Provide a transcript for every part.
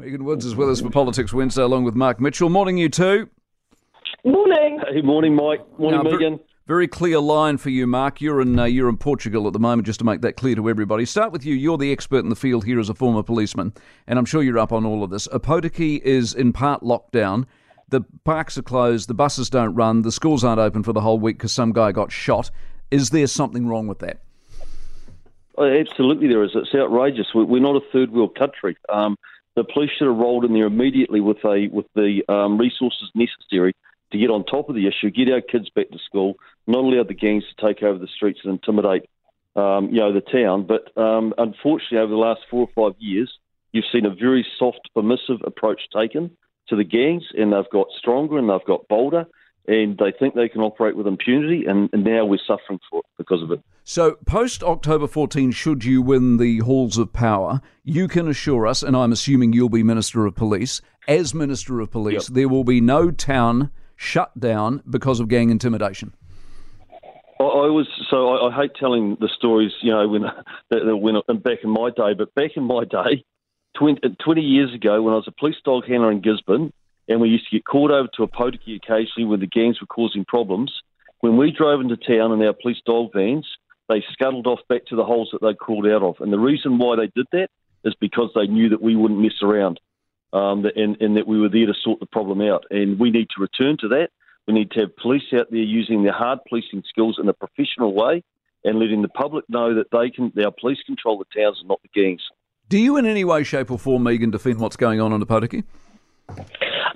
Megan Woods is with us for Politics Wednesday along with Mark Mitchell. Morning, you two. Morning. Hey, morning, Mike. Morning, Now, Megan. Very clear line for you, Mark. You're in uh, you're in Portugal at the moment, just to make that clear to everybody. Start with you. You're the expert in the field here as a former policeman, and I'm sure you're up on all of this. Opotiki is in part lockdown. The parks are closed. The buses don't run. The schools aren't open for the whole week because some guy got shot. Is there something wrong with that? Oh, absolutely, there is. It's outrageous. We- We're not a third world country. Um, the police should have rolled in there immediately with a with the um, resources necessary to get on top of the issue, get our kids back to school, not allow the gangs to take over the streets and intimidate, um, you know, the town. But um, unfortunately, over the last four or five years, you've seen a very soft, permissive approach taken to the gangs, and they've got stronger and they've got bolder, and they think they can operate with impunity, and, and now we're suffering for it because of it. So, post October 14, should you win the halls of power, you can assure us, and I'm assuming you'll be Minister of Police, as Minister of Police, there will be no town shut down because of gang intimidation. I, I was so I, I hate telling the stories, you know, when that, that when back in my day. But back in my day, 20, 20 years ago, when I was a police dog handler in Gisborne, and we used to get called over to Opotiki occasionally when the gangs were causing problems. When we drove into town in our police dog vans, they scuttled off back to the holes that they'd crawled out of. And the reason why they did that is because they knew that we wouldn't mess around um, and, and that we were there to sort the problem out. And we need to return to that. We need to have police out there using their hard policing skills in a professional way and letting the public know that they can, our police control the towns and not the gangs. Do you, in any way, shape, or form, Megan, defend what's going on in Opotiki?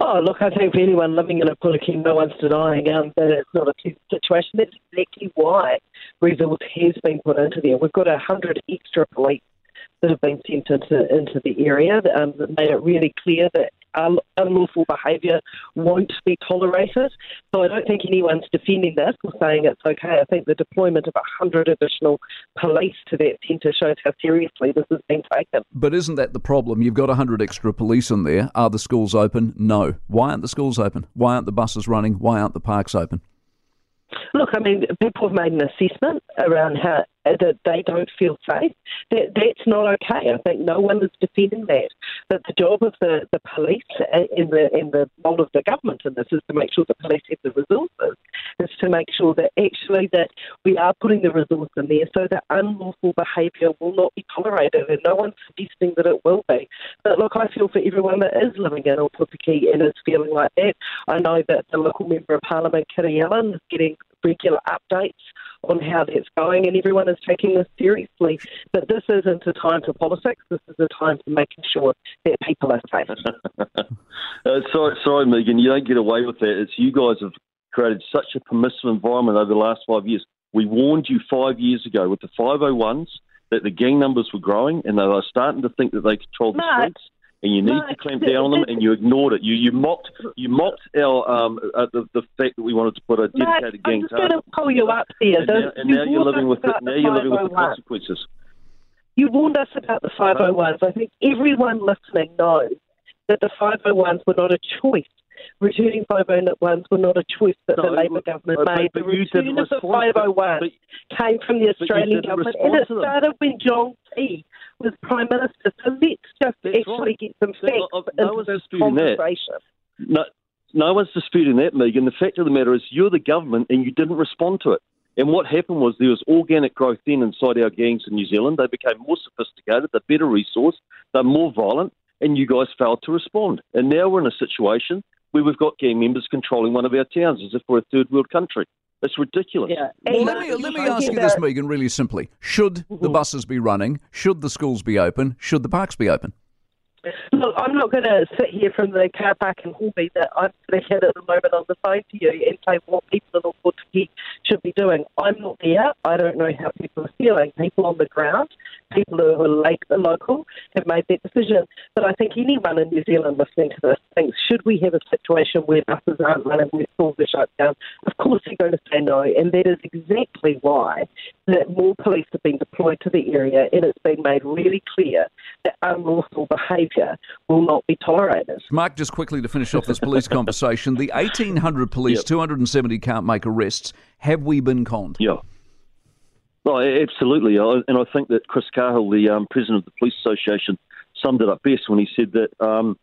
Oh, look, I think for anyone living in Opotiki, no one's denying um, that it's not a situation. That's exactly why resource has been put into there. We've got a hundred extra police that have been sent into, into the area um, that made it really clear that un- unlawful behaviour won't be tolerated. So I don't think anyone's defending this or saying it's okay. I think the deployment of 100 additional police to that centre shows how seriously this has been taken. But isn't that the problem? You've got 100 extra police in there. Are the schools open? No. Why aren't the schools open? Why aren't the buses running? Why aren't the parks open? Look, I mean, people have made an assessment around how that they don't feel safe. That that's not okay. I think no one is defending that. That the job of the, the police and the and the role of the government in this is to make sure the police have the resources. Is to make sure that actually that we are putting the resources in there so that unlawful behaviour will not be tolerated, and no one's suggesting that it will be. But look, I feel for everyone that is living in Opotiki and is feeling like that. I know that the local member of parliament, Kiri Allan, is getting regular updates on how that's going, and everyone is taking this seriously. But this isn't a time for politics. This is a time for making sure that people are safe. Uh, sorry, sorry, Megan, you don't get away with that. It's you guys have created such a permissive environment over the last five years. We warned you five years ago with the 501s that the gang numbers were growing and they were starting to think that they controlled the Mark, streets. And you need to clamp down on them, and you ignored it. You you mocked you mocked our um uh, the, the fact that we wanted to put a dedicated Mark, dedicated I'm just going to pull you up there. And now, and now you're living with the, now you're living with the consequences. You warned us about the 501s. I think everyone listening knows that the 501s were not a choice. Returning 501s were not a choice that the Labour but- government but- made. The but you did return of the respond- but- 501 came from the Australian government, and it started when John Key was Prime Minister. So let's just That's actually right. get some facts right. No into one's this disputing that. No, no one's disputing that, Megan. The fact of the matter is, you're the government and you didn't respond to it. And what happened was there was organic growth then inside our gangs in New Zealand. They became more sophisticated, they're better resourced, they're more violent, and you guys failed to respond. And now we're in a situation where we've got gang members controlling one of our towns as if we're a third world country. It's ridiculous. Yeah. Well, let me, let me ask you this, Megan, really simply. Should the mm-hmm. buses be running? Should the schools be open? Should the parks be open? Look, I'm not going to sit here from the car park in Hornby that I'm sitting here at the moment on the phone to you and say what people in Opotiki should be doing. I'm not there. I don't know how people are feeling. People on the ground, people who are like the local, have made that decision. But I think anyone in New Zealand listening to this thinks, should we have a situation where buses aren't running, where schools are shut down? Of course they're going to say no. And that is exactly why that more police have been deployed to the area and it's been made really clear that unlawful behaviour will not be tolerated. Mark, just quickly to finish off this police conversation, the 1,800 police, Yep. 270 can't make arrests. Have we been conned? Yeah. No, absolutely. And I think that Chris Cahill, the um, president of the Police Association, summed it up best when he said that um,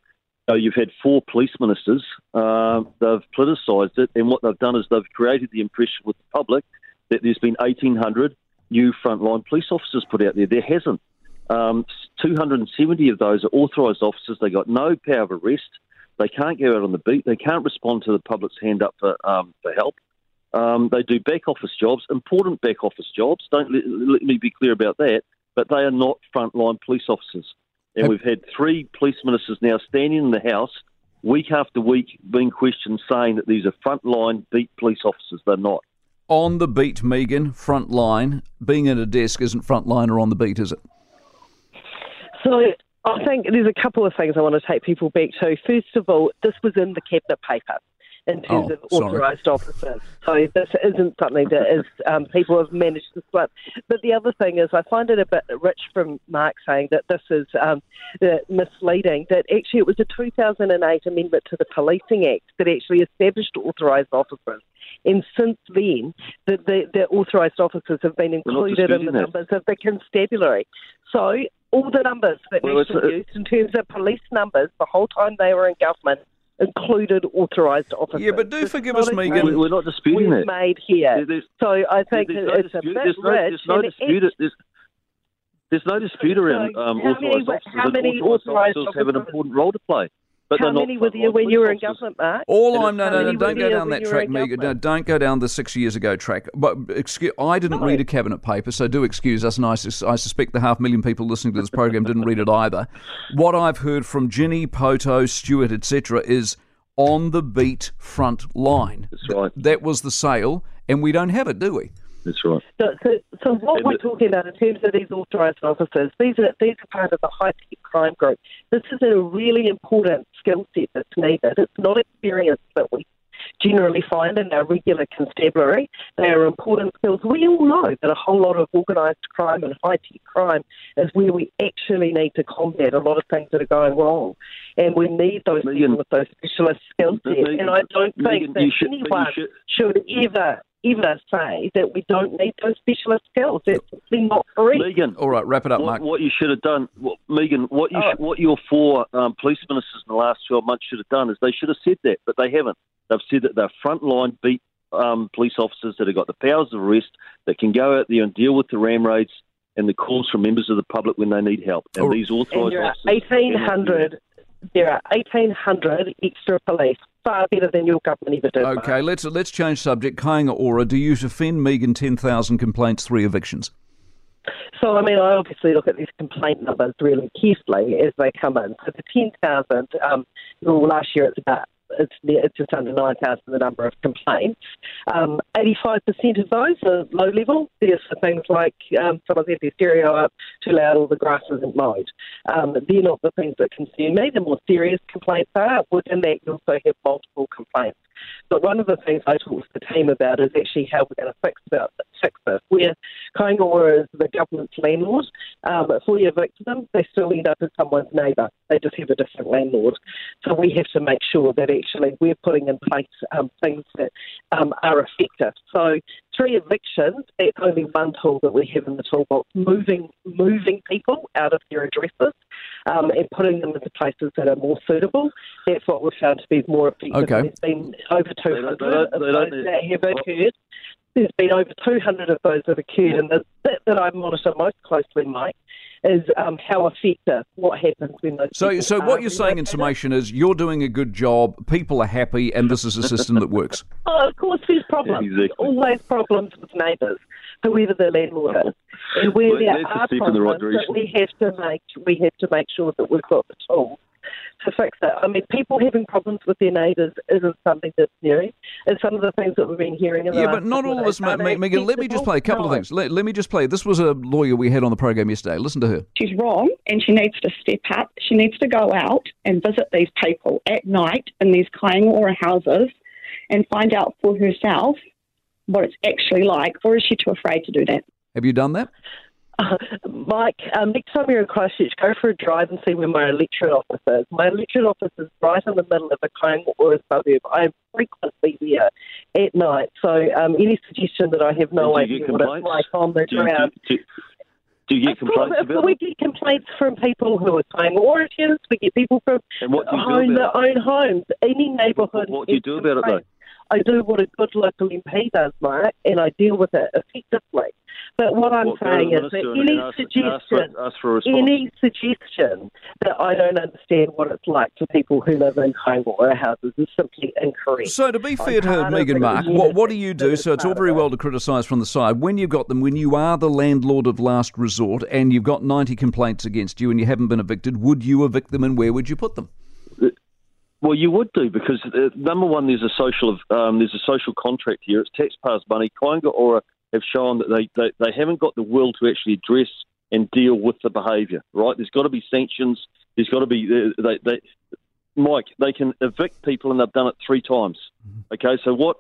you've had four police ministers, uh, they've politicised it, and what they've done is they've created the impression with the public that there's been 1,800 new frontline police officers put out there. There hasn't. Um, 270 of those are authorised officers. They got no power of arrest. They can't go out on the beat. They can't respond to the public's hand up for um, for help. Um, they do back office jobs, important back office jobs. Don't let, let, me be clear about that. But they are not frontline police officers. And we've had three police ministers now standing in the House week after week being questioned saying that these are frontline beat police officers. They're not. On the beat, Megan, front line. Being at a desk isn't frontline or on the beat, is it? So I think there's a couple of things I want to take people back to. First of all, this was in the cabinet paper in terms oh, of authorised officers. So this isn't something that is um, people have managed to slip. But the other thing is, I find it a bit rich from Mark saying that this is um, misleading. That actually it was a 2008 amendment to the Policing Act that actually established authorised officers. And since then, the, the, the authorised officers have been included in the that. numbers of the constabulary. So all the numbers that Well, National it's used in terms of police numbers the whole time they were in government included authorised officers. Yeah, but do This is forgive us, Megan. We- We're not disputing we've that. made here. There- There's, So I think there's no it's a dispute. bit There's no, rich. there's no dispute. There's, there's no dispute around um, how many- authorised officers. how many authorised authorised officers have an important role to play. But How many were there when you were in government, Mark? All And I'm no no no don't go down that track, in Megan. No, don't go down the six years ago track. But excuse, I didn't No. read a cabinet paper, so do excuse us. And I, sus- I suspect the half million people listening to this program didn't read it either. What I've heard from Ginny, Poto, Stuart, etc., is on the beat front line. That's right. That was the sale, and we don't have it, do we? That's right. So, so, so what And we're talking about in terms of these authorised officers, these are these are part of the high tech crime group. This is a really important skill set that's needed. It's not experience that we generally find in our regular constabulary. They are important skills. We all know that a whole lot of organised crime and high tech crime is where we actually need to combat a lot of things that are going wrong, and we need those Megan- people with those specialist skills sets. Megan- and I don't Megan, think that should- anyone should- should ever, ever say that we don't need those specialist skills. That's not correct. Megan, All right, wrap it up, what, Mark. what you should have done, what, Megan, what you Oh. should, what your four um, police ministers in the last 12 months should have done is they should have said that, but they haven't. They've said that they're frontline beat um, police officers that have got the powers of arrest that can go out there and deal with the ram raids and the calls from members of the public when they need help. And these authorised there are officers. 1,800, there are 1,800 extra police, far better than your government ever did. Mark. Okay, let's let's change subject. Kainga Ora, do you defend Megan ten thousand complaints, three evictions? So, I mean, I obviously look at these complaint numbers really carefully as they come in. So, the 10,000, um, well, last year it's about it's, it's just under 9,000 the number of complaints. Um, 85% of those are low level. There's things like um, someone's had their stereo up too loud or the grass isn't mowed. Um, they're not the things that concern me. The more serious complaints are, within that you also have multiple complaints. But one of the things I talk to the team about is actually how we're going to fix about fix this. Where Kainga Ora is the government's landlord, um, if we evict them, they still end up as someone's neighbour. They just have a different landlord. So we have to make sure that actually we're putting in place um, things that um, are effective. So three evictions, that's only one tool that we have in the toolbox. Moving moving people out of their addresses um, and putting them into places that are more suitable. That's what we've found to be more effective. Okay. There's been over don't- 200 they don't- they don't those that have occurred. There's been over 200 of those that have occurred, and the bit that I monitor most closely, Mike, is um, how effective what happens when those. So, people so are what you're saying in summation is you're doing a good job, people are happy, and this is a system that works. Oh, of course, there's problems. Exactly. Always problems with neighbours, whoever the landlord is, and where well, there are step in the right problems, that we have to make we have to make sure that we've got the tools to fix it. I mean, people having problems with their neighbours isn't something that's new. It's some of the things that we've been hearing. In the Yeah, but not all of us, Ma- Are Ma- Megan. Let me just play a couple of things. Let, let me just play. This was a lawyer we had on the program yesterday. Listen to her. she's wrong and she needs to step up. She needs to go out and visit these people at night in these Kainga Ora houses and find out for herself what it's actually like, or is she too afraid to do that? Have you done that? Uh, Mike, um, next time you're in Christchurch, go for a drive and see where my electorate office is. My electorate office is right in the middle of a Kainga Ora suburb. I'm frequently there at night, so um, any suggestion that I have no And do you idea what it's like on the Do you, ground. do, do, Do you get complaints about We get complaints from people who are claim orators. We get people from And what do you own their own homes. Any neighbourhood. What do you do about it, though? Complaints. I do what a good local MP does, Mark, and I deal with it effectively. But what I'm What, go to saying is that minister and any ask- suggestion, ask for, ask for any suggestion that I don't understand what it's like for people who live in home or houses is simply incorrect. So to be fair to part of Megan the Mark, what, what do you do? So it's all very well to criticise from the side. When you've got them, when you are the landlord of last resort and you've got 90 complaints against you and you haven't been evicted, would you evict them and where would you put them? Well, you would do because uh, number one, there's a social um, there's a social contract here. It's taxpayers' money. Kainga Ora have shown that they, they, they haven't got the will to actually address and deal with the behaviour. Right? There's got to be sanctions. There's got to be uh, they, they Mike. They can evict people, and they've done it three times. Okay, so what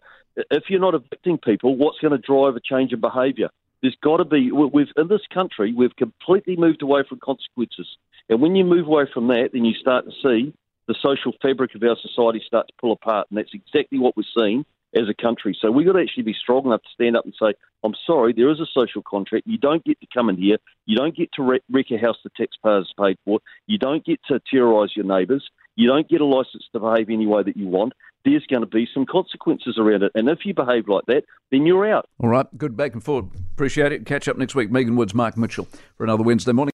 if you're not evicting people? What's going to drive a change in behaviour? There's got to be. We've in this country, we've completely moved away from consequences, and when you move away from that, then you start to see the social fabric of our society start to pull apart, and that's exactly what we're seeing as a country. So we've got to actually be strong enough to stand up and say, "I'm sorry, there is a social contract. You don't get to come in here. You don't get to wreck, a house the taxpayers paid for. You don't get to terrorise your neighbours. You don't get a licence to behave any way that you want. There's going to be some consequences around it, and if you behave like that, then you're out." All right, good back and forward. Appreciate it. Catch up next week. Megan Woods, Mark Mitchell for another Wednesday morning.